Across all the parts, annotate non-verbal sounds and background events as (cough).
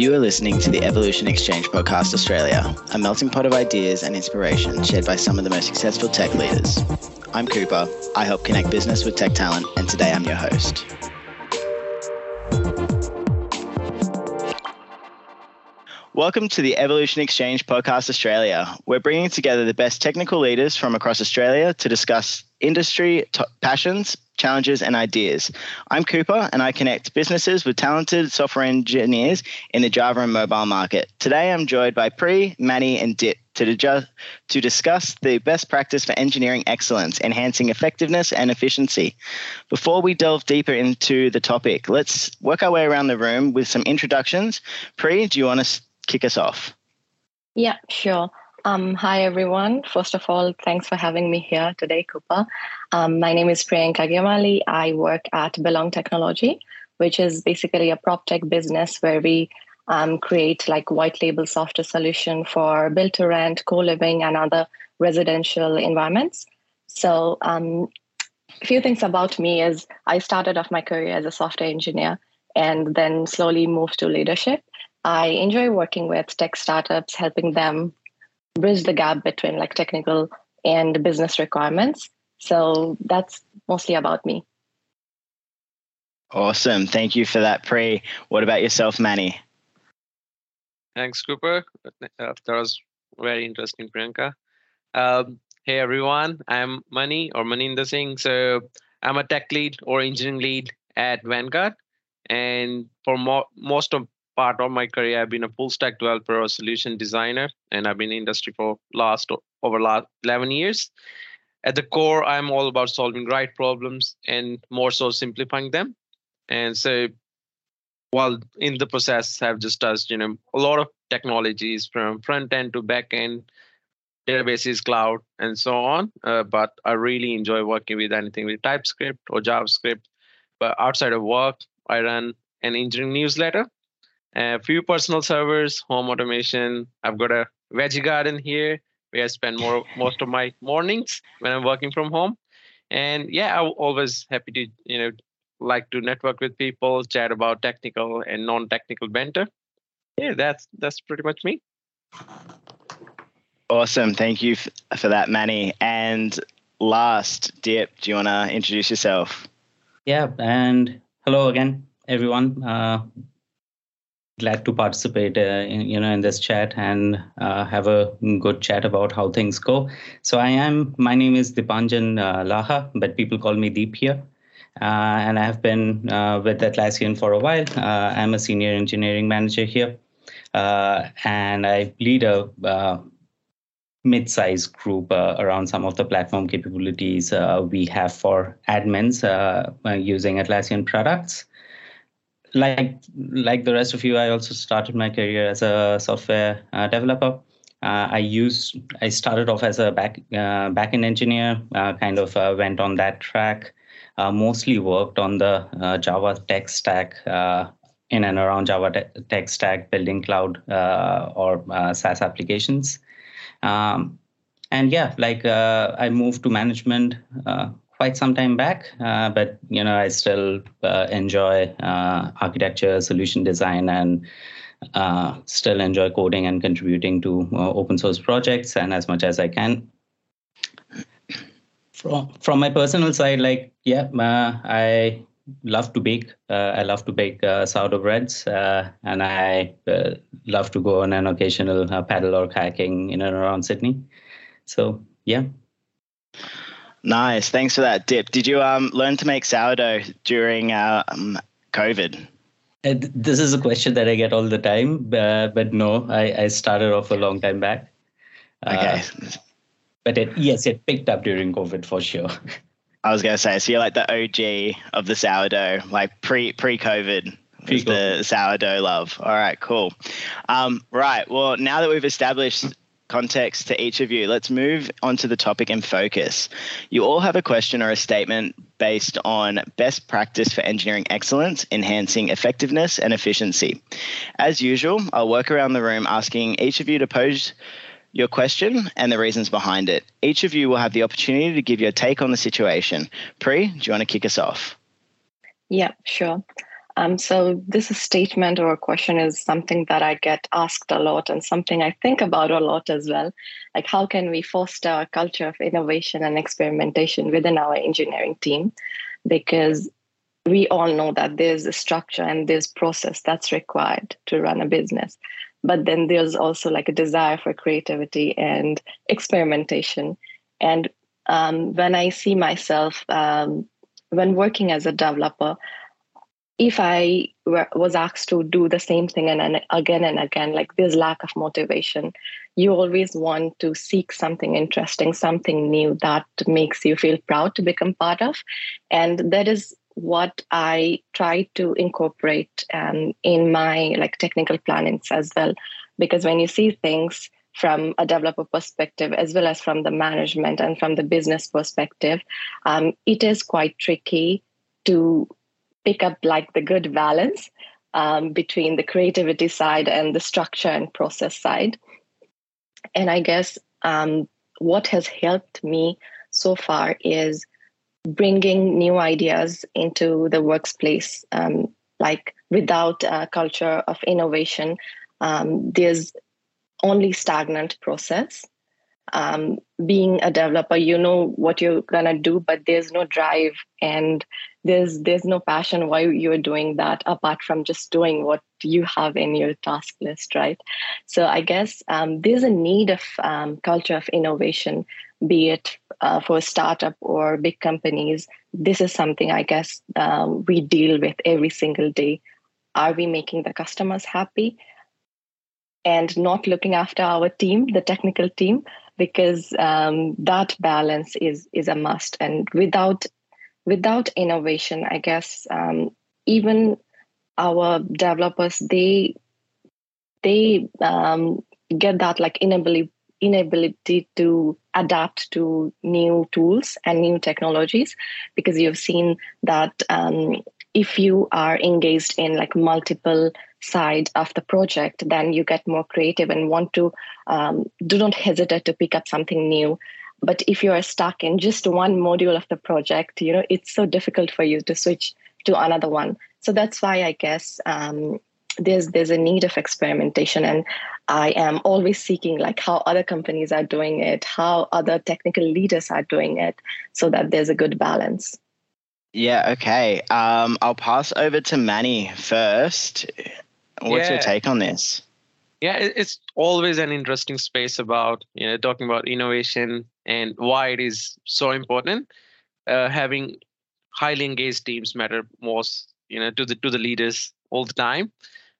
You are listening to the Evolution Exchange Podcast Australia, a melting pot of ideas and inspiration shared by some of the most successful tech leaders. I'm Cooper. I help connect business with tech talent, and today I'm your host. Welcome to the Evolution Exchange Podcast Australia. We're bringing together the best technical leaders from across Australia to discuss industry t- passions, challenges, and ideas. I'm Cooper, and I connect businesses with talented software engineers in the Java and mobile market. Today, I'm joined by Pri, Manny, and Dip to, to discuss the best practice for engineering excellence, enhancing effectiveness and efficiency. Before we delve deeper into the topic, let's work our way around the room with some introductions. Pri, do you want to kick us off? Yeah, sure. Um, hi, everyone. First of all, thanks for having me here today, Cooper. Um, my name is Priyanka Gyawali. I work at Belong Technology, which is basically a prop tech business where we um, create like white label software solution for build to rent, co-living, and other residential environments. So, um, a few things about me is I started off my career as a software engineer and then slowly moved to leadership. I enjoy working with tech startups, helping them bridge the gap between like technical and business requirements. So that's mostly about me. Awesome. Thank you for that, Pri. What about yourself, Manny? Thanks, Cooper. Uh, that was very interesting, Priyanka. Um, hey, everyone. I'm Mani or Maninder Singh. So I'm a tech lead or engineering lead at Vanguard. And for mo- most of part of my career, I've been a full stack developer or solution designer, and I've been in industry for last over last 11 years. At the core, I'm all about solving right problems and more so simplifying them. And so, while in the process, I've just touched you know a lot of technologies from front end to back end, databases, cloud, and so on. Uh, but I really enjoy working with anything with TypeScript or JavaScript. But outside of work, I run an engineering newsletter a few personal servers, home automation. I've got a veggie garden here where I spend more (laughs) most of my mornings when I'm working from home. And yeah, I'm always happy to you know like to network with people, chat about technical and non-technical banter. Yeah, that's that's pretty much me. Awesome, thank you for that, Manny. And last, Dip, do you want to introduce yourself? Yeah, and hello again, everyone. Uh, glad to participate uh, in, you know in this chat and uh, have a good chat about how things go. So i am my name is dipanjan uh, laha but people call me deep here. Uh, and i have been uh, with atlassian for a while. Uh, i'm a senior engineering manager here. And i lead a mid-sized group around some of the platform capabilities we have for admins using atlassian products like like the rest of you, I also started my career as a software uh, developer. Uh, I use I started off as a back uh, backend engineer, uh, kind of uh, went on that track. Uh, mostly worked on the Java tech stack in and around Java te- tech stack, building cloud or SaaS applications. Um, and yeah, like I moved to management quite some time back, uh, but you know I still uh, enjoy uh, architecture, solution design, and uh, still enjoy coding and contributing to uh, open source projects and as much as I can. From from my personal side, like yeah, uh, I love to bake. I love to bake sourdough breads, and I love to go on an occasional paddle or kayaking in and around Sydney. So yeah. Nice. Thanks for that, Dip. Did you um, learn to make sourdough during uh, um, COVID? Uh, this is a question that I get all the time, uh, but no, I, I started off a long time back. Uh, okay. But it, yes, it picked up during COVID for sure. (laughs) I was going to say, so you're like the OG of the sourdough, like pre pre COVID. Pre the sourdough love. All right, cool. Um, right. Well, now that we've established context to each of you, let's move on to the topic and focus. You all have a question or a statement based on best practice for engineering excellence, enhancing effectiveness and efficiency. As usual, I'll work around the room asking each of you to pose your question and the reasons behind it. Each of you will have the opportunity to give your take on the situation. Pri, do you want to kick us off? Yeah, sure. Um, so this statement or question is something that I get asked a lot and something I think about a lot as well. Like how can we foster a culture of innovation and experimentation within our engineering team? Because we all know that there's a structure and there's process that's required to run a business. But then there's also like a desire for creativity and experimentation. And um, when I see myself um, when working as a developer, if I was asked to do the same thing and, and again and again, like there's lack of motivation, you always want to seek something interesting, something new that makes you feel proud to become part of. And that is what I try to incorporate um, in my like technical plannings as well. Because when you see things from a developer perspective as well as from the management and from the business perspective, um, it is quite tricky to pick up like the good balance um, between the creativity side and the structure and process side. And I guess um, what has helped me so far is bringing new ideas into the workplace. Um, like without a culture of innovation, um, there's only stagnant process um, being a developer you know what you're gonna do but there's no drive and there's there's no passion why you're doing that apart from just doing what you have in your task list right? So i guess um, there's a need of um, culture of innovation be it uh, for a startup or big companies. This is something i guess um, we deal with every single day. Are we making the customers happy? And not looking after our team the technical team because um, that balance is is a must. And without without innovation i guess um, even our developers they they um, get that like inability inability to adapt to new tools and new technologies because you've seen that um, if you are engaged in like multiple side of the project, then you get more creative and want to um, do not hesitate to pick up something new. But if you are stuck in just one module of the project, you know it's so difficult for you to switch to another one. So that's why I guess um, there's there's a need of experimentation, and I am always seeking like how other companies are doing it, how other technical leaders are doing it, so that there's a good balance. Yeah, okay. Um, I'll pass over to Manny first. What's yeah. your take on this? Yeah, it's always an interesting space about you know talking about innovation and why it is so important. Uh, having highly engaged teams matter most you know to the to the leaders all the time,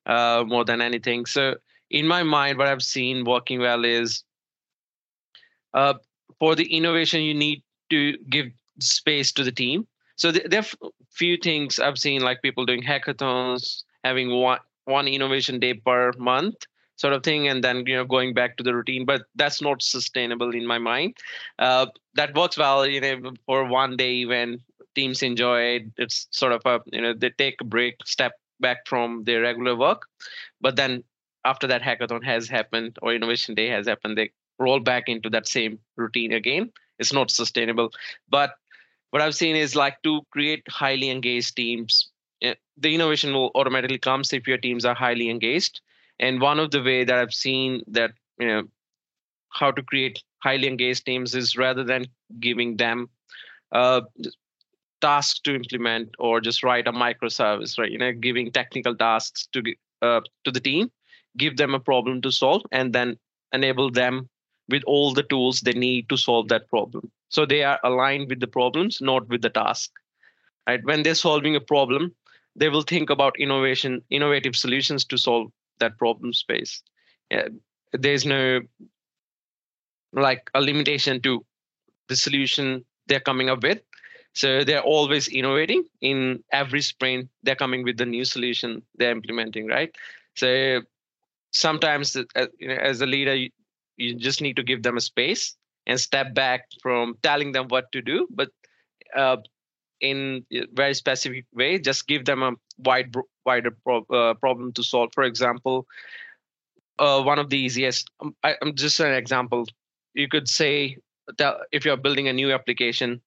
uh, more than anything. So in my mind, what I've seen working well is uh, for the innovation you need to give space to the team. So there are few things I've seen like people doing hackathons, having one one innovation day per month sort of thing and then you know going back to the routine but that's not sustainable in my mind. Uh, that works well you know for one day when teams enjoy it it's sort of a you know they take a break step back from their regular work but then after that hackathon has happened or innovation day has happened they roll back into that same routine again. It's not sustainable but what i've seen is like to create highly engaged teams the innovation will automatically comes if your teams are highly engaged and one of the way that i've seen that you know how to create highly engaged teams is rather than giving them uh, tasks to implement or just write a microservice right? You know giving technical tasks to uh, to the team give them a problem to solve and then enable them with all the tools they need to solve that problem. So they are aligned with the problems not with the task right? When they're solving a problem they will think about innovation innovative solutions to solve that problem space. Yeah, there's no like a limitation to the solution they're coming up with. So they're always innovating. In every sprint they're coming with the new solution they're implementing right? So sometimes uh, as a leader you, just need to give them a space and step back from telling them what to do but uh, in a very specific way just give them a wide wider pro- uh, problem to solve for example uh, one of the easiest um, just an example you could say that if you're building a new application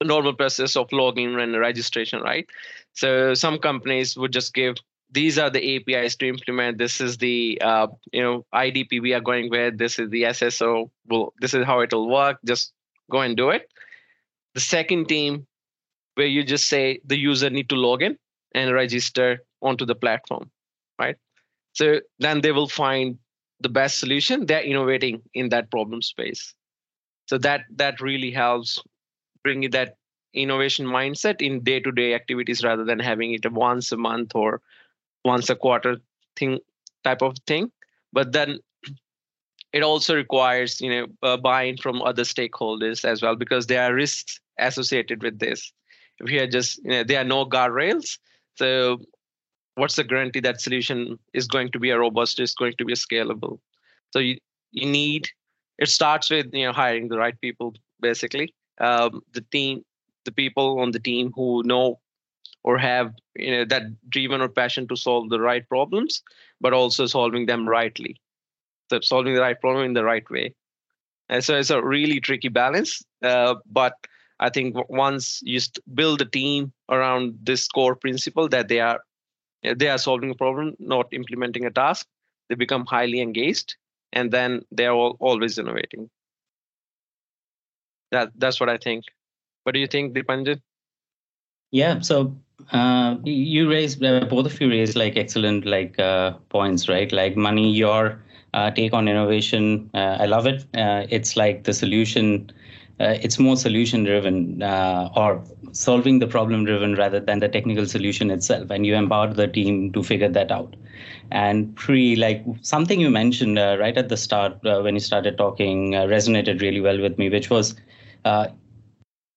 the normal process of login and registration, right? So some companies would just give these are the APIs to implement. This is the uh, you know IDP we are going with. This is the SSO. Well, this is how it will work. Just go and do it. The second team, where you just say the user need to log in and register onto the platform, right? So then they will find the best solution. They're innovating in that problem space. So that that really helps bring that innovation mindset in day-to-day activities rather than having it once a month or once a quarter thing type of thing. But then it also requires you know uh, buy-in from other stakeholders as well because there are risks associated with this. You are just you know, there are no guardrails, so what's the guarantee that solution is going to be a robust, is going to be scalable? So you you need it starts with you know hiring the right people basically. Um, the team the people on the team who know or have you know that driven or passion to solve the right problems but also solving them rightly. So solving the right problem in the right way. And so it's a really tricky balance uh, but i think once you build a team around this core principle that they are they are solving a problem not implementing a task they become highly engaged and then they're all, always innovating. That that's what i think. What do you think Dipanjan? yeah so uh, you raised uh, both of you raised like excellent like uh, points right? Like Mani, your uh, take on innovation uh, i love it. Uh, it's like the solution Uh, it's more solution driven uh, or solving the problem driven rather than the technical solution itself. And you empower the team to figure that out. And Pri like something you mentioned uh, right at the start when you started talking resonated really well with me which was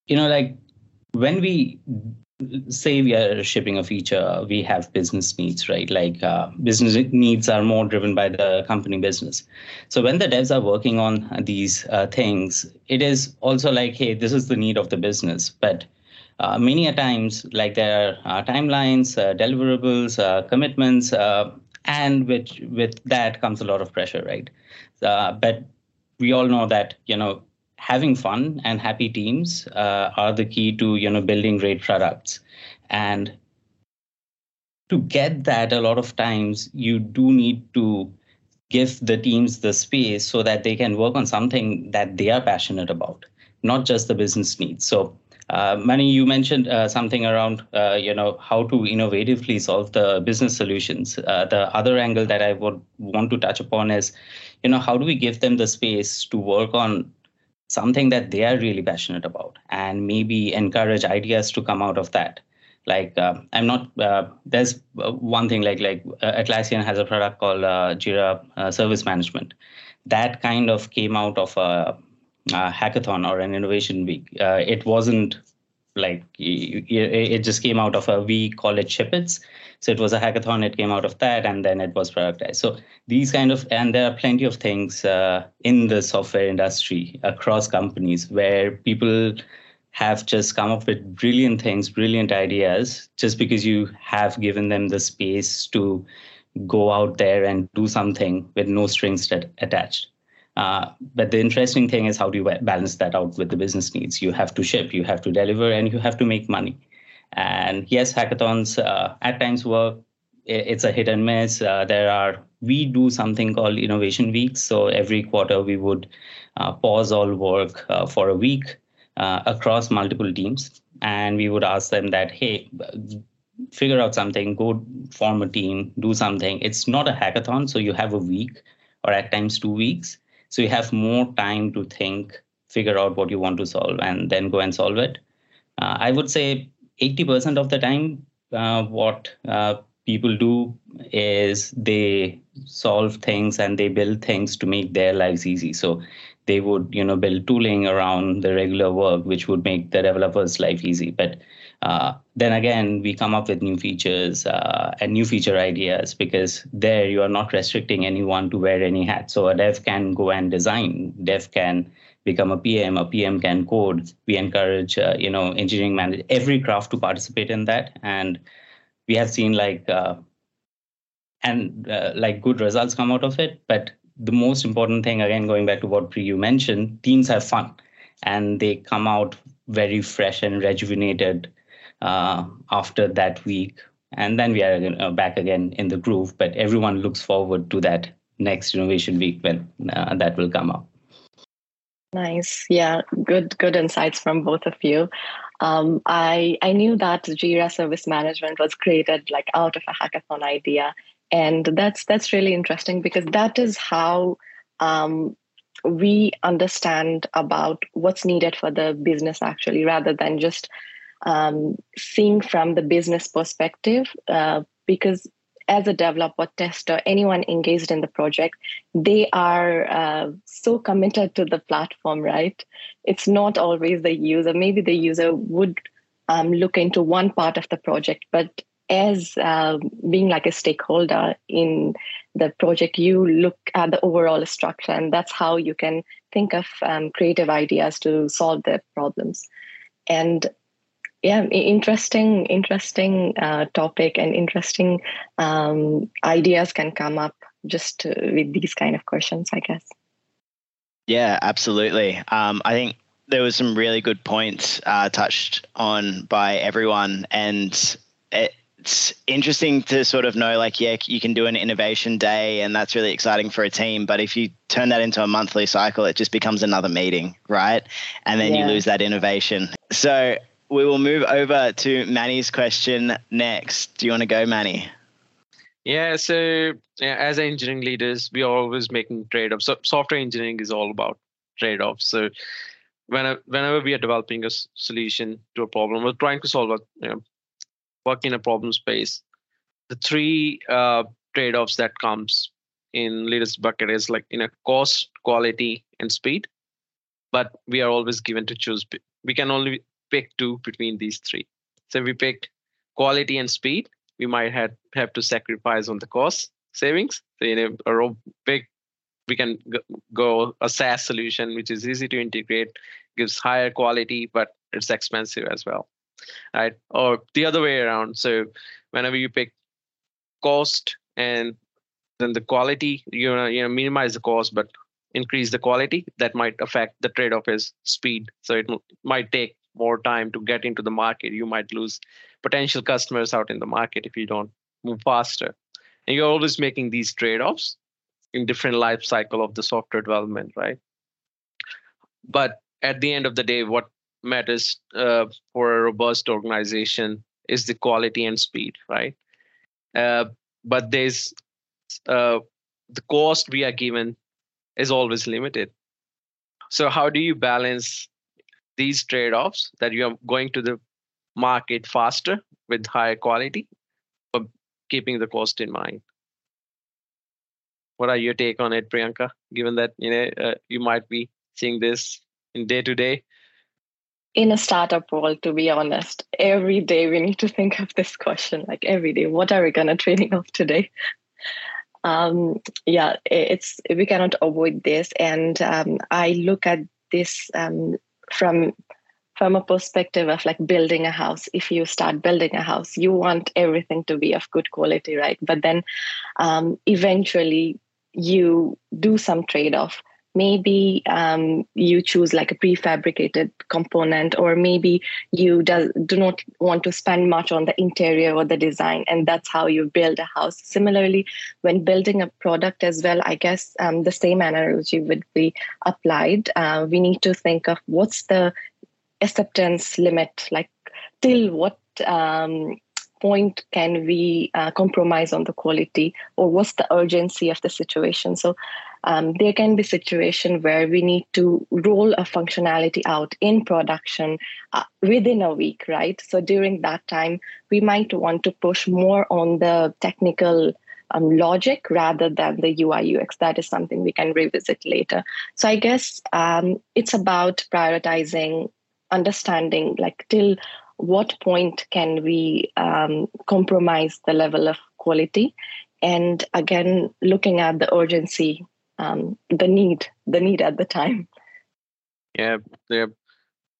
you know like when we say we are shipping a feature, we have business needs, right? Like uh, business needs are more driven by the company business. So when the devs are working on these uh, things, it is also like, hey, this is the need of the business. But uh, many a times, like there are uh, timelines, uh, deliverables, uh, commitments, and with with that comes a lot of pressure, right? but we all know that you know having fun and happy teams uh, are the key to you know building great products and to get that a lot of times you do need to give the teams the space so that they can work on something that they are passionate about not just the business needs so uh, Mani, you mentioned uh, something around, uh, you know, how to innovatively solve the business solutions. Uh, the other angle that I would want to touch upon is, you know, how do we give them the space to work on something that they are really passionate about and maybe encourage ideas to come out of that. Like uh, i'm not uh, there's uh, one thing like like uh, atlassian has a product called uh, jira uh, service management. That kind of came out of a, a hackathon or an innovation week. It wasn't like it just came out of a we call it shipits so it was a hackathon it came out of that and then it was productized so these kind of and there are plenty of things uh, in the software industry across companies where people have just come up with brilliant things brilliant ideas just because you have given them the space to go out there and do something with no strings attached uh, but the interesting thing is how do you balance that out with the business needs? You have to ship, you have to deliver, and you have to make money. And yes, hackathons uh, at times work. It's a hit and miss. Uh, there are we do something called innovation weeks. So every quarter we would uh, pause all work uh, for a week across multiple teams, and we would ask them that, hey, figure out something, go form a team, do something. It's not a hackathon, so you have a week or at times two weeks so you have more time to think, figure out what you want to solve, and then go and solve it. Uh, I would say 80% of the time, uh, what uh, people do is they solve things and they build things to make their lives easy. So they would, you know, build tooling around the regular work, which would make the developer's life easy. But uh, then again, we come up with new features uh, and new feature ideas because there you are not restricting anyone to wear any hat. So a dev can go and design, dev can become a PM, a PM can code. We encourage, uh, you know, engineering manager, every craft to participate in that. And we have seen like, uh, and uh, like good results come out of it. But the most important thing, again, going back to what you mentioned, teams have fun and they come out very fresh and rejuvenated uh, after that week. And then we are uh, back again in the groove. But everyone looks forward to that next innovation week when uh, that will come up. Nice. Yeah, good good insights from both of you. Um, I I knew that Jira Service Management was created like out of a hackathon idea, and that's that's really interesting because that is how um, we understand about what's needed for the business actually, rather than just um, seeing from the business perspective. Uh, because as a developer, tester, anyone engaged in the project, they are uh, so committed to the platform, right? It's not always the user. Maybe the user would um, look into one part of the project, but as uh, being like a stakeholder in the project, you look at the overall structure, and that's how you can think of um, creative ideas to solve the problems. And yeah interesting interesting uh, topic and interesting um, ideas can come up just uh, with these kind of questions i guess. Yeah absolutely. Um, i think there was some really good points uh, touched on by everyone and it's interesting to sort of know like yeah you can do an innovation day and that's really exciting for a team but if you turn that into a monthly cycle it just becomes another meeting right? And then yeah. you lose that innovation. So we will move over to Manny's question next. Do you want to go, Manny? Yeah, so yeah, as engineering leaders, we are always making trade-offs. So software engineering is all about trade-offs. So whenever, whenever we are developing a solution to a problem, we're trying to solve a you know, work in a problem space. The three uh, trade-offs that comes in leaders bucket is like in a cost, quality, and speed. But we are always given to choose. We can only pick two between these three. So if we pick quality and speed, we might have, have to sacrifice on the cost savings. So in a, a big, we can go a SaaS solution, which is easy to integrate, gives higher quality, but it's expensive as well. Right. Or the other way around. So whenever you pick cost and then the quality, you know, you know, minimize the cost, but increase the quality, that might affect the trade-off is speed. So it might take more time to get into the market you might lose potential customers out in the market if you don't move faster. And you're always making these trade-offs in different life cycle of the software development right? But at the end of the day what matters uh, for a robust organization is the quality and speed right? Uh, but there's uh, the cost we are given is always limited. So how do you balance these trade-offs that you are going to the market faster with higher quality but keeping the cost in mind. What are your take on it priyanka given that you know uh, you might be seeing this in day to day? In a startup world to be honest every day we need to think of this question like every day what are we going to training off today? Um, yeah it's we cannot avoid this and um, i look at this um, from from a perspective of like building a house if you start building a house you want everything to be of good quality right? But then um, eventually you do some trade-off maybe um, you choose like a prefabricated component or maybe you do, do not want to spend much on the interior or the design and that's how you build a house. Similarly when building a product as well i guess um, the same analogy would be applied. Uh, we need to think of what's the acceptance limit like till what um, point can we uh, compromise on the quality or what's the urgency of the situation? So um, there can be situation where we need to roll a functionality out in production uh, within a week right? So during that time we might want to push more on the technical um, logic rather than the ui ux that is something we can revisit later. So i guess um, it's about prioritizing understanding like till what point can we um, compromise the level of quality? And again looking at the urgency um, the need the need at the time. Yeah yeah.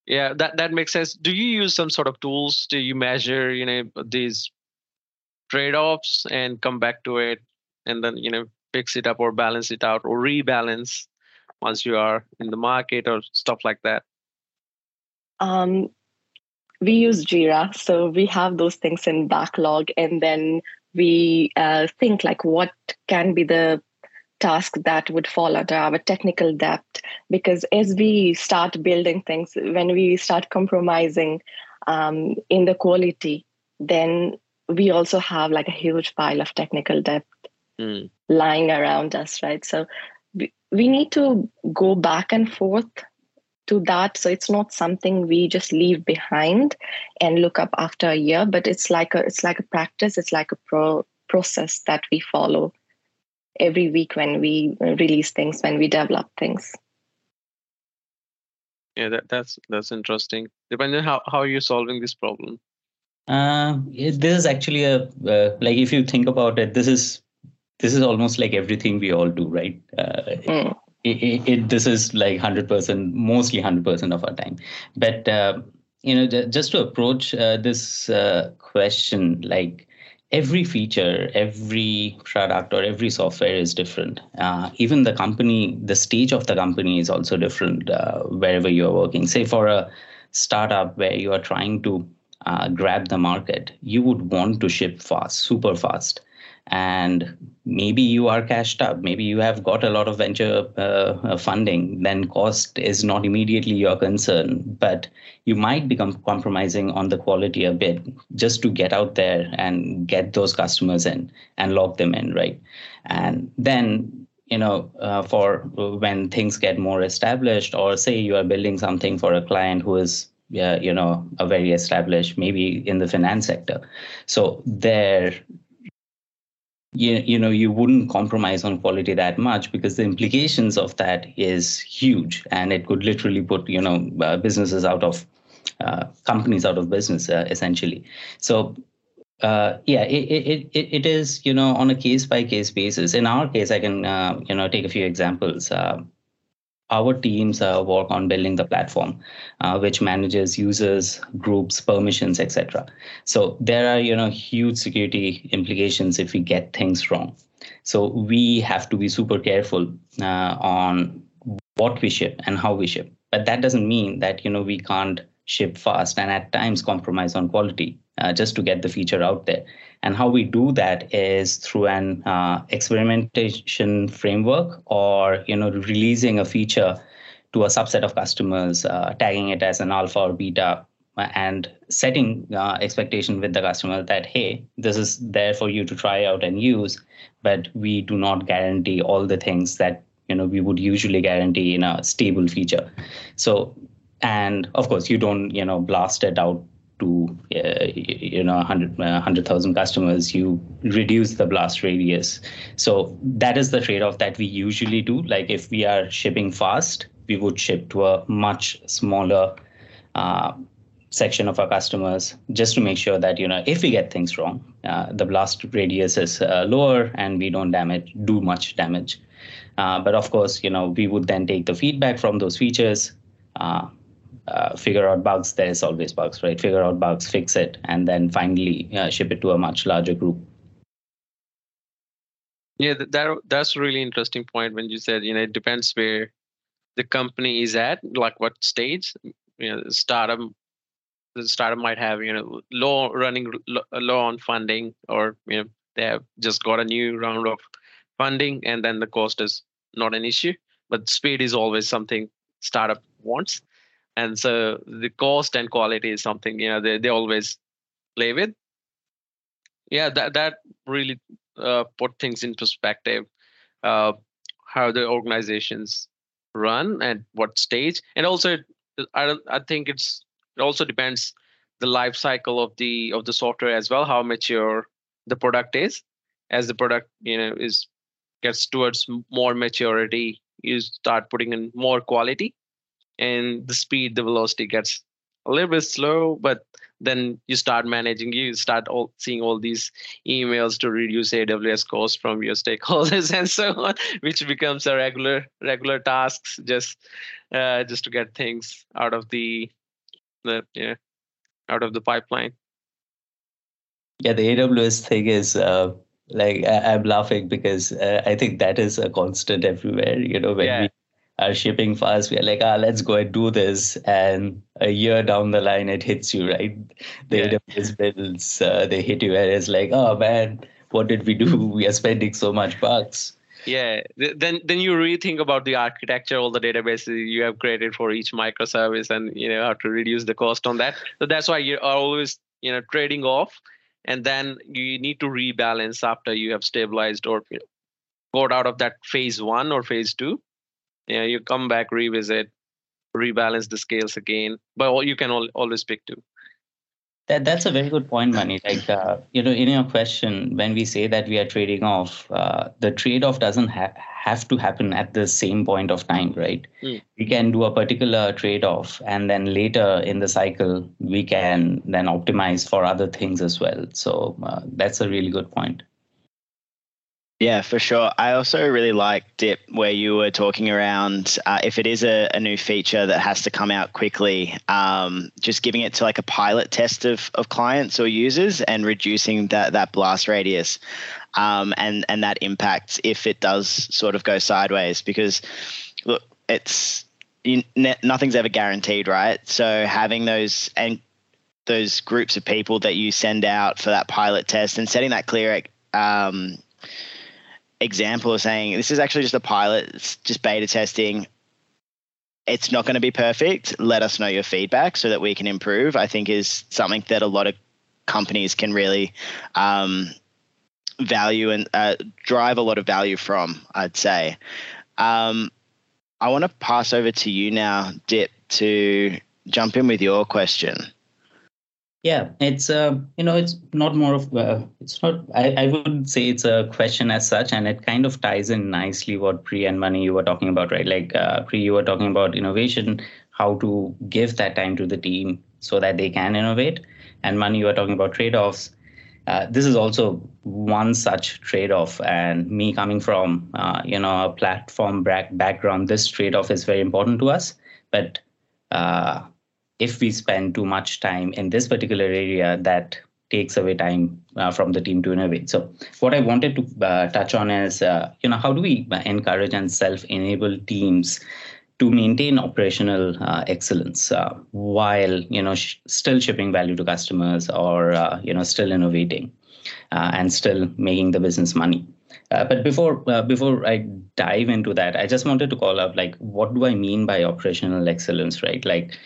Yeah that that makes sense. Do you use some sort of tools do you measure you know these trade-offs and come back to it and then you know fix it up or balance it out or rebalance once you are in the market or stuff like that? Um, we use Jira, so we have those things in backlog, and then we uh, think like what can be the task that would fall under our technical debt. Because as we start building things when we start compromising um, in the quality then we also have like a huge pile of technical debt mm. lying around us right? So we, we need to go back and forth to that. So it's not something we just leave behind and look up after a year but it's like a it's like a practice it's like a pro process that we follow every week when we release things when we develop things. Yeah that, that's that's interesting. Dipanjan how how are you solving this problem? Uh, this is actually a uh, like if you think about it this is this is almost like everything we all do right? Uh, mm. it, it, it, this is like 100% mostly 100% of our time. But uh, you know just to approach uh, this uh, question like every feature, every product, or every software is different. Uh, even the company, the stage of the company is also different uh, wherever you're working. Say for a startup where you are trying to uh, grab the market, you would want to ship fast, super fast and maybe you are cashed up. Maybe you have got a lot of venture uh, funding. Then cost is not immediately your concern. But you might become compromising on the quality a bit just to get out there and get those customers in and lock them in right? And then you know uh, for when things get more established or say you are building something for a client who is yeah, you know, a very established, maybe in the finance sector. So there you, you know you wouldn't compromise on quality that much because the implications of that is huge and it could literally put you know uh, businesses out of uh, companies out of business uh, essentially. So uh, yeah it, it, it, it is you know on a case by case basis. In our case i can uh, you know take a few examples. Uh, our teams uh, work on building the platform uh, which manages users groups permissions etc so there are you know huge security implications if we get things wrong. So we have to be super careful uh, on what we ship and how we ship. But that doesn't mean that you know we can't ship fast and at times compromise on quality uh, just to get the feature out there and how we do that is through an uh, experimentation framework or you know releasing a feature to a subset of customers, uh, tagging it as an alpha or beta, and setting uh, expectation with the customer that hey, this is there for you to try out and use, but we do not guarantee all the things that you know we would usually guarantee in a stable feature. So, and of course, you don't you know blast it out to uh, you know 100 100,000 customers. You reduce the blast radius. So that is the trade off that we usually do. Like if we are shipping fast we would ship to a much smaller uh, section of our customers just to make sure that you know if we get things wrong uh, the blast radius is uh, lower and we don't damage do much damage. Uh, but of course you know we would then take the feedback from those features uh, uh, figure out bugs. There's always bugs, right? Figure out bugs, fix it, and then finally uh, ship it to a much larger group. Yeah, that that's a really interesting point when you said you know it depends where the company is at, like what stage. You know, startup the startup might have you know low running low on funding, or you know they have just got a new round of funding, and then the cost is not an issue. But speed is always something startup wants and so the cost and quality is something you know they, they always play with. Yeah that that really uh, put things in perspective uh, how the organizations run and what stage. And also i don't i think it's it also depends the life cycle of the of the software as well how mature the product is. As the product you know is gets towards more maturity you start putting in more quality and the speed, the velocity gets a little bit slow, but then you start managing, you start all, seeing all these emails to reduce AWS costs from your stakeholders (laughs) and so on, which becomes a regular regular tasks just uh, just to get things out of the the yeah out of the pipeline. Yeah, the AWS thing is uh, like I, am laughing because uh, I think that is a constant everywhere. You know, when yeah. we are shipping fast, we're like, ah, let's go and do this. And a year down the line, it hits you, right? The yeah. AWS bills, uh, they hit you, and it's like, oh man, what did we do? (laughs) We are spending so much bucks. Yeah, then then you rethink about the architecture, all the databases you have created for each microservice, and you know how to reduce the cost on that. So that's why you are always you know trading off, and then you need to rebalance after you have stabilized or you know, got out of that phase one or phase two. Yeah, you come back, revisit, rebalance the scales again, but you can always pick two. That, that's a very good point, Mani. Like, uh, you know, in your question, when we say that we are trading off, uh, the trade off doesn't ha- have to happen at the same point of time, right? Mm. We can do a particular trade off, and then later in the cycle, we can then optimize for other things as well. So, uh, that's a really good point. Yeah, for sure. I also really like Dip where you were talking around uh, if it is a, a, new feature that has to come out quickly, um, just giving it to like a pilot test of, of clients or users and reducing that that blast radius um, and and that impact if it does sort of go sideways. Because look, it's you, nothing's ever guaranteed, right? So having those and those groups of people that you send out for that pilot test and setting that clear. Um, example of saying this is actually just a pilot, it's just beta testing. It's not going to be perfect. Let us know your feedback so that we can improve. I think is something that a lot of companies can really um, value and uh, drive a lot of value from. I'd say. Um, I want to pass over to you now, Dip, to jump in with your question. Yeah, it's uh, you know, it's not more of uh, it's not. I, I would say it's a question as such, and it kind of ties in nicely what Pri and Mani you were talking about, right? Like uh, Pri, you were talking about innovation, how to give that time to the team so that they can innovate, and Mani you were talking about trade-offs. Uh, this is also one such trade-off, and me coming from uh, you know a platform back- background, this trade-off is very important to us, but uh, if we spend too much time in this particular area, that takes away time uh, from the team to innovate. So what I wanted to uh, touch on is, uh, you know, how do we encourage and self-enable teams to maintain operational uh, excellence uh, while, you know, sh- still shipping value to customers or, uh, you know, still innovating and still making the business money. but before before I dive into that, I just wanted to call out like what do I mean by operational excellence, right? Like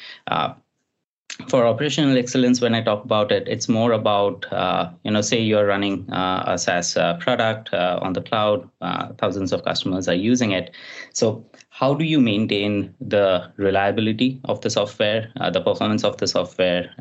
for operational excellence when i talk about it it's more about uh, you know say you're running uh, a saas uh, product uh, on the cloud uh, thousands of customers are using it. So how do you maintain the reliability of the software uh, the performance of the software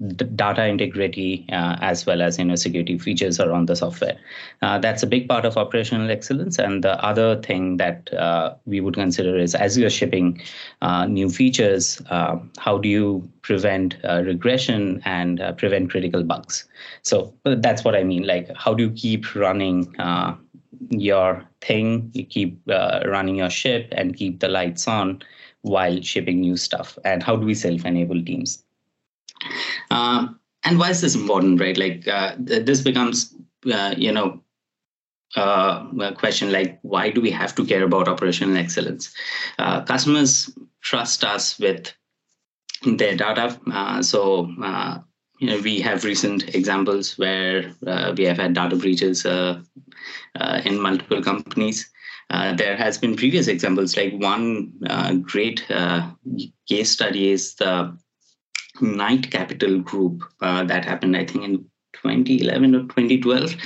data integrity uh, as well as you know security features around the software. Uh, that's a big part of operational excellence. And the other thing that uh, we would consider is as you're shipping uh, new features, uh, how do you prevent uh, regression and prevent critical bugs? So that's what I mean. Like how do you keep running? your thing you keep running your ship and keep the lights on while shipping new stuff and how do we self-enable teams uh, and why is this important, right? Like uh, this becomes, uh, you know, uh, a question like why do we have to care about operational excellence? Uh, customers trust us with their data, uh, so you know, we have recent examples where we have had data breaches in multiple companies. Uh, there has been previous examples like one uh, great uh, case study is the Knight Capital Group uh, that happened, I think, in 2011 or 2012.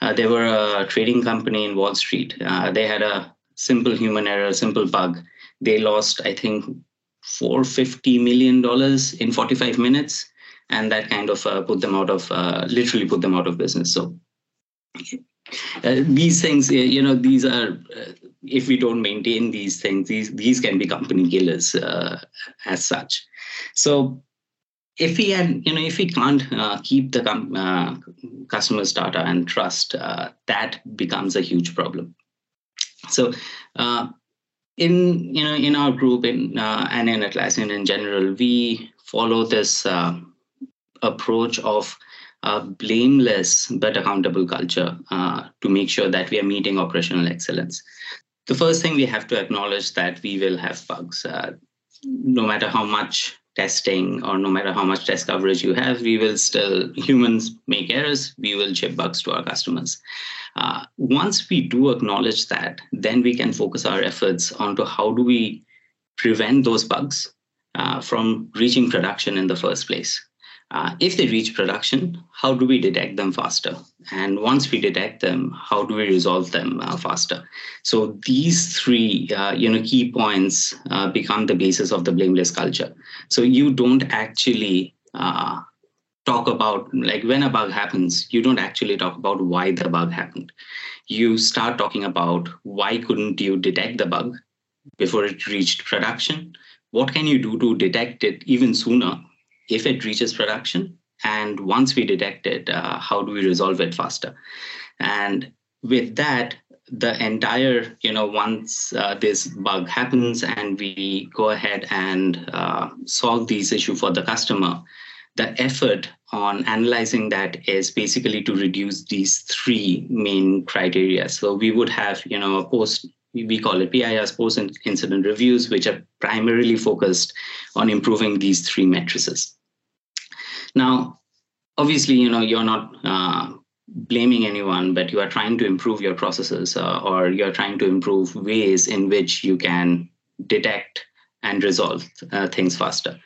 Uh, they were a trading company in Wall Street. Uh, they had a simple human error, simple bug. They lost, I think, $450 million in 45 minutes. And that kind of uh, put them out of, uh, literally put them out of business. So uh, these things, you know, these are, if we don't maintain these things, these, these can be company killers as such. So if we had, you know, if we can't uh, keep the com- uh, customers' data and trust, uh, that becomes a huge problem. So, uh, in you know, in our group, in uh, and in Atlassian in general, we follow this uh, approach of a blameless but accountable culture to make sure that we are meeting operational excellence. the first thing we have to acknowledge that we will have bugs. No matter how much testing or no matter how much test coverage you have, we will still, humans make errors, we will ship bugs to our customers. Uh, once we do acknowledge that, then we can focus our efforts onto how do we prevent those bugs uh, from reaching production in the first place. Uh, if they reach production, how do we detect them faster? And once we detect them, how do we resolve them uh, faster? So these three, uh, you know, key points uh, become the basis of the blameless culture. So you don't actually uh, talk about like when a bug happens, you don't actually talk about why the bug happened. You start talking about why couldn't you detect the bug before it reached production? What can you do to detect it even sooner if it reaches production and once we detect it uh, how do we resolve it faster? And with that the entire you know once uh, this bug happens and we go ahead and uh, solve this issue for the customer the effort on analyzing that is basically to reduce these three main criteria. So we would have you know a post we call it PIRs, post incident reviews, which are primarily focused on improving these three matrices. Now, obviously, you know, you're not uh, blaming anyone, but you are trying to improve your processes uh, or you're trying to improve ways in which you can detect and resolve uh, things faster.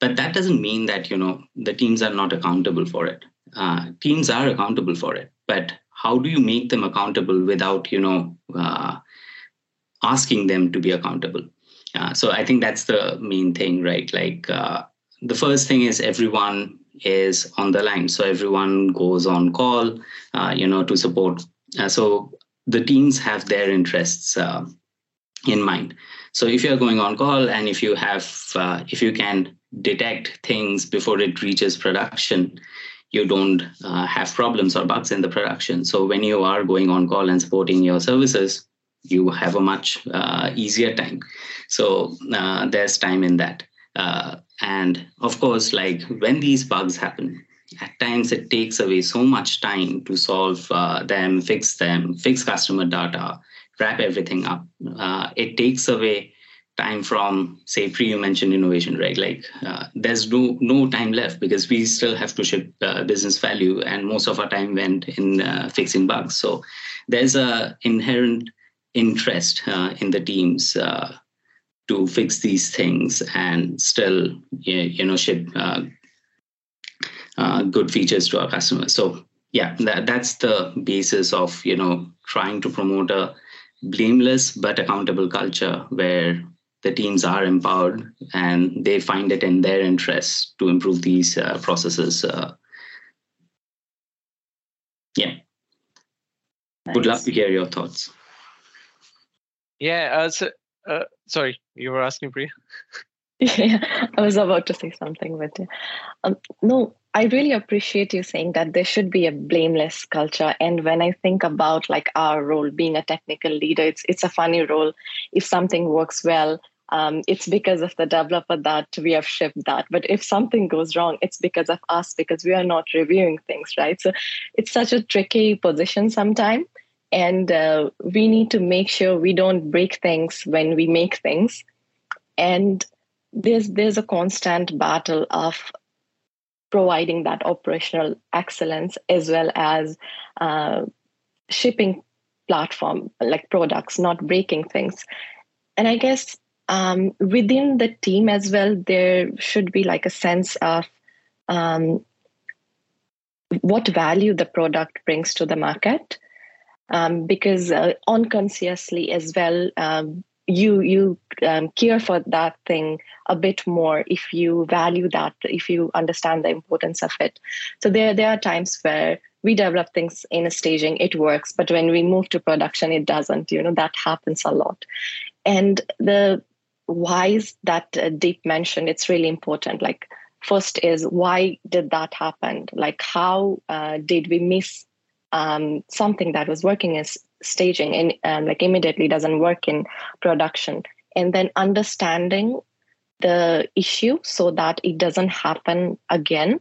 But that doesn't mean that, you know, the teams are not accountable for it. Uh, teams are accountable for it, but how do you make them accountable without, you know, uh, asking them to be accountable? Uh, so I think that's the main thing, right? Like the first thing is everyone is on the line so everyone goes on call uh, you know to support uh, so the teams have their interests uh, in mind so if you're going on call and if you have uh, if you can detect things before it reaches production you don't uh, have problems or bugs in the production so when you are going on call and supporting your services you have a much uh, easier time. So there's time in that. Uh, and of course, like when these bugs happen, at times it takes away so much time to solve uh, them, fix them, fix customer data, wrap everything up. Uh, it takes away time from say Pri you mentioned innovation right? Like uh, there's no no time left because we still have to ship uh, business value and most of our time went in uh, fixing bugs. So there's a inherent interest uh, in the teams uh, to fix these things and still you know ship uh, uh, good features to our customers. So yeah that, that's the basis of you know trying to promote a blameless but accountable culture where the teams are empowered and they find it in their interest to improve these uh, processes uh, yeah. Nice. would love to hear your thoughts yeah uh, so uh, sorry, you were asking, Priya. (laughs) yeah, I was about to say something, but um, no, I really appreciate you saying that there should be a blameless culture. And when I think about like our role being a technical leader, it's it's a funny role. If something works well, um, it's because of the developer that we have shipped that. But if something goes wrong, it's because of us because we are not reviewing things, right? So it's such a tricky position sometimes and uh, we need to make sure we don't break things when we make things. And there's there's a constant battle of providing that operational excellence as well as uh, shipping platform like products not breaking things. And i guess um, within the team as well there should be like a sense of um, what value the product brings to the market um, because uh, unconsciously as well um, you you um, care for that thing a bit more if you value that if you understand the importance of it. So there there are times where we develop things in a staging it works but when we move to production it doesn't you know that happens a lot. And the whys that uh, deep mentioned it's really important. Like first is why did that happen? Like how uh, did we miss um, something that was working as staging and um, like immediately doesn't work in production. And then understanding the issue so that it doesn't happen again.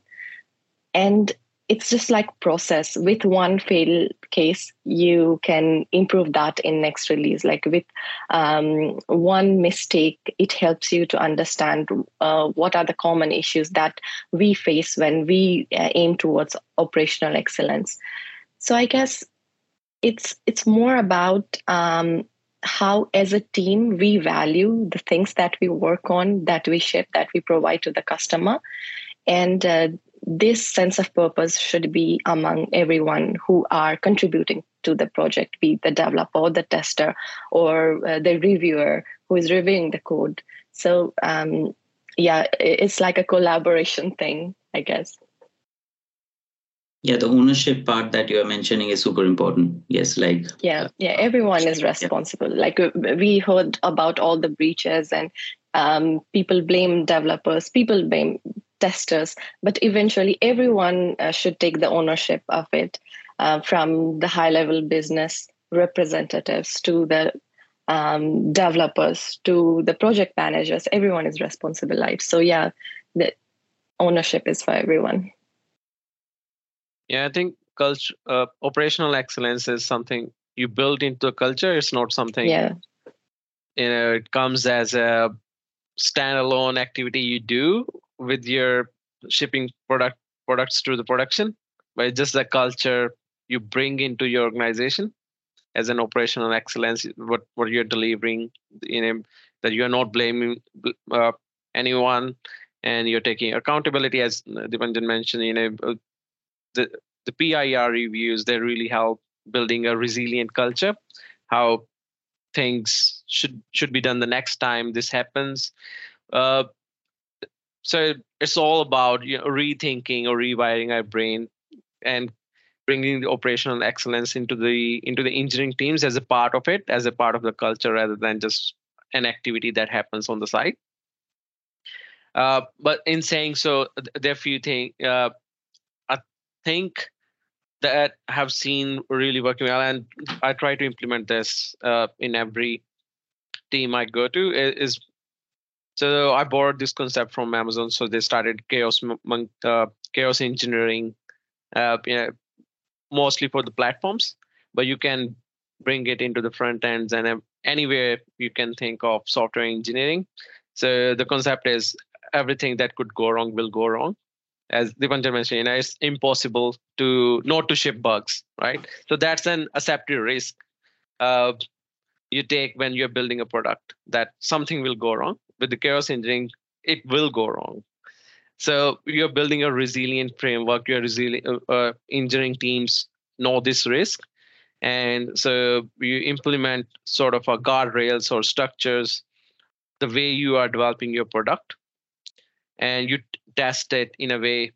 And it's just like process. With one fail case you can improve that in next release. Like with um, one mistake it helps you to understand uh, what are the common issues that we face when we uh, aim towards operational excellence so i guess it's it's more about um, how as a team we value the things that we work on that we ship that we provide to the customer and uh, this sense of purpose should be among everyone who are contributing to the project, be the developer or the tester or uh, the reviewer who is reviewing the code. So, um, yeah, it's like a collaboration thing, I guess. Yeah, the ownership part that you are mentioning is super important. Yes, like yeah, yeah, everyone is responsible. Yeah. Like uh, we heard about all the breaches and um, people blame developers, people blame testers, but eventually everyone uh, should take the ownership of it uh, from the high level business representatives to the um, developers to the project managers. Everyone is responsible. life So, yeah, the ownership is for everyone. Yeah, I think culture, uh, operational excellence is something you build into a culture. It's not something. Yeah. You know, it comes as a standalone activity you do with your shipping product products to the production, but it's just the culture you bring into your organization as an operational excellence. What what you're delivering, you know, that you're not blaming uh, anyone, and you're taking accountability, as Dipanjan mentioned. You know, the the PIR reviews they really help building a resilient culture. How things should should be done the next time this happens. Uh, so it's all about you know, rethinking or rewiring our brain and bringing the operational excellence into the into the engineering teams as a part of it as a part of the culture rather than just an activity that happens on the side uh, but in saying so there are few things uh, think that have seen really working well and i try to implement this uh, in every team i go to is so I borrowed this concept from Amazon. So they started chaos uh, chaos engineering, uh, you know, mostly for the platforms, but you can bring it into the front ends and anywhere you can think of software engineering. So the concept is everything that could go wrong will go wrong. As Dipanjan mentioned, it's impossible to not to ship bugs, right? So that's an accepted risk uh, you take when you're building a product that something will go wrong with the chaos engineering, it will go wrong. So you're building a resilient framework. Your resilient uh, uh, engineering teams know this risk, and so you implement sort of a guardrails or structures the way you are developing your product, and you test it in a way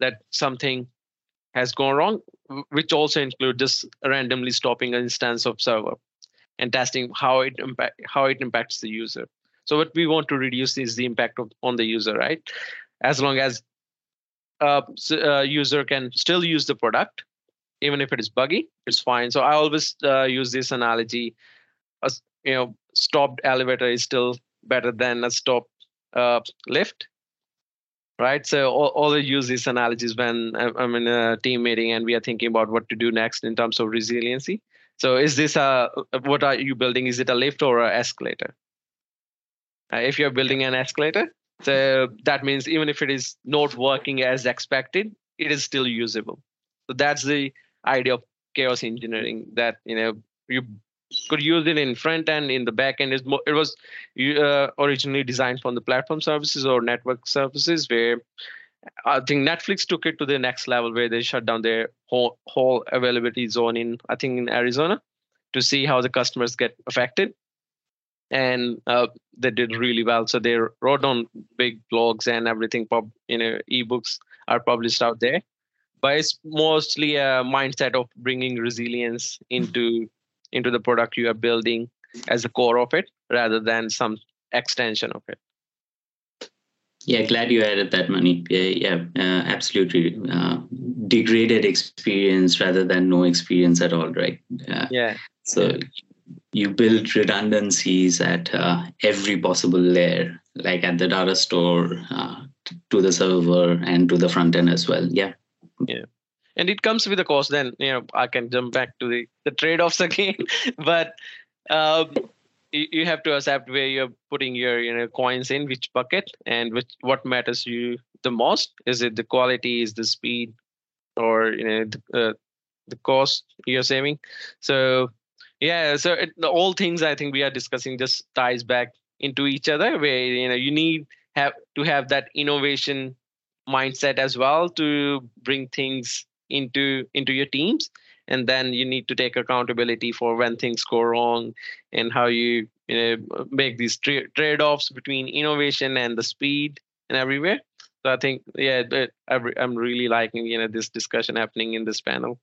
that something has gone wrong, which also include just randomly stopping an instance of server and testing how it impact how it impacts the user. So what we want to reduce is the impact of, on the user, right? As long as a uh, user can still use the product, even if it is buggy, it's fine. So I always uh, use this analogy. a you know, stopped elevator is still better than a stop uh, lift, right? So all, always use these analogies when I'm in a team meeting and we are thinking about what to do next in terms of resiliency. So is this a what are you building? Is it a lift or an escalator? uh, if you're building an escalator. So that means even if it is not working as expected, it is still usable. So that's the idea of chaos engineering that you know you could use it in front end in the back end is it was uh, originally designed from the platform services or network services where i think netflix took it to the next level where they shut down their whole, whole availability zone in i think in arizona to see how the customers get affected and uh, they did really well. So they wrote on big blogs and everything. Pub, you know, ebooks are published out there. But it's mostly a mindset of bringing resilience into into the product you are building as a core of it, rather than some extension of it. Yeah, glad you added that Mani. Yeah, yeah, uh, absolutely. Uh, degraded experience rather than no experience at all, right? Uh, yeah. So you build redundancies at uh, every possible layer, like at the data store, uh, to the server, and to the front end as well. Yeah. Yeah. And it comes with a cost then you know i can jump back to the the trade-offs (laughs) again. But um, you, you have to accept where you're putting your you know coins in which bucket and which what matters you the most. Is it the quality is the speed or you know the, uh, the cost you're saving? So yeah so it, all things i think we are discussing just ties back into each other where you know you need have to have that innovation mindset as well to bring things into into your teams. And then you need to take accountability for when things go wrong and how you you know make these tra- trade-offs between innovation and the speed and everywhere. So i think yeah i'm really liking you know this discussion happening in this panel.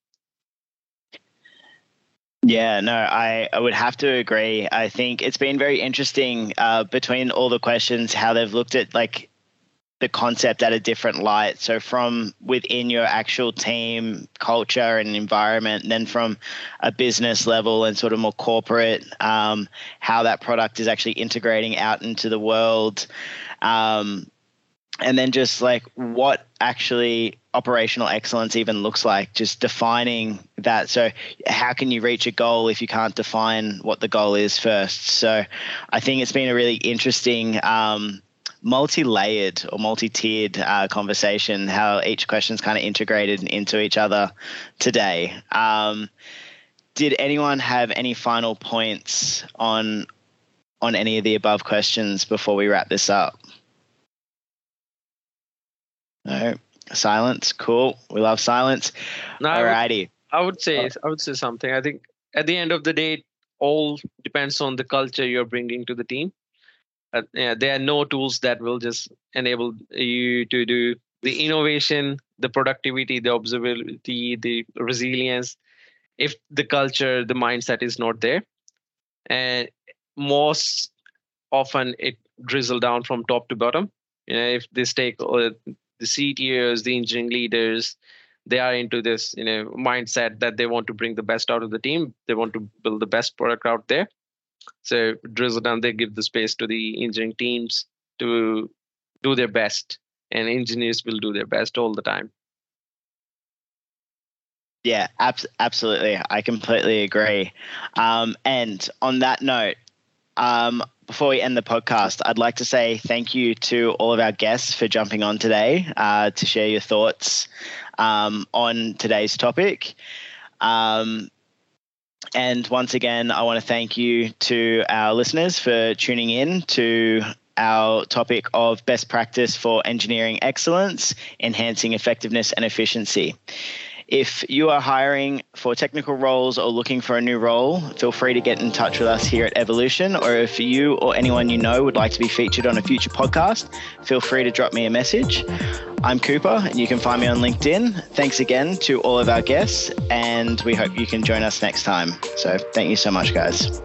Yeah, no, I, I would have to agree. I think it's been very interesting uh, between all the questions how they've looked at like the concept at a different light. So from within your actual team culture and environment, then from a business level and sort of more corporate, um, how that product is actually integrating out into the world. Um, and then just like what actually operational excellence even looks like just defining that so how can you reach a goal if you can't define what the goal is first so i think it's been a really interesting um, multi-layered or multi-tiered uh, conversation how each question is kind of integrated into each other today. Um, did anyone have any final points on on any of the above questions before we wrap this up? No. Silence? Cool. We love silence. No, alrighty I would, I would say i would say something. I think at the end of the day all depends on the culture you're bringing to the team uh, yeah, there are no tools that will just enable you to do the innovation, the productivity, the observability, the resilience. If the culture, the mindset is not there, and most often it drizzle down from top to bottom. You know, if this take uh, the CTOs, the engineering leaders, they are into this you know mindset that they want to bring the best out of the team. They want to build the best product out there so drizzle down, they give the space to the engineering teams to do their best, and engineers will do their best all the time. Yeah, ab- absolutely. I completely agree. Um, and on that note, um, before we end the podcast, I'd like to say thank you to all of our guests for jumping on today uh, to share your thoughts um, on today's topic. Um, and once again, I want to thank you to our listeners for tuning in to our topic of best practice for engineering excellence, enhancing effectiveness and efficiency. If you are hiring for technical roles or looking for a new role, feel free to get in touch with us here at Evolution. Or if you or anyone you know would like to be featured on a future podcast, feel free to drop me a message. I'm Cooper, and you can find me on LinkedIn. Thanks again to all of our guests, and we hope you can join us next time. So, thank you so much, guys.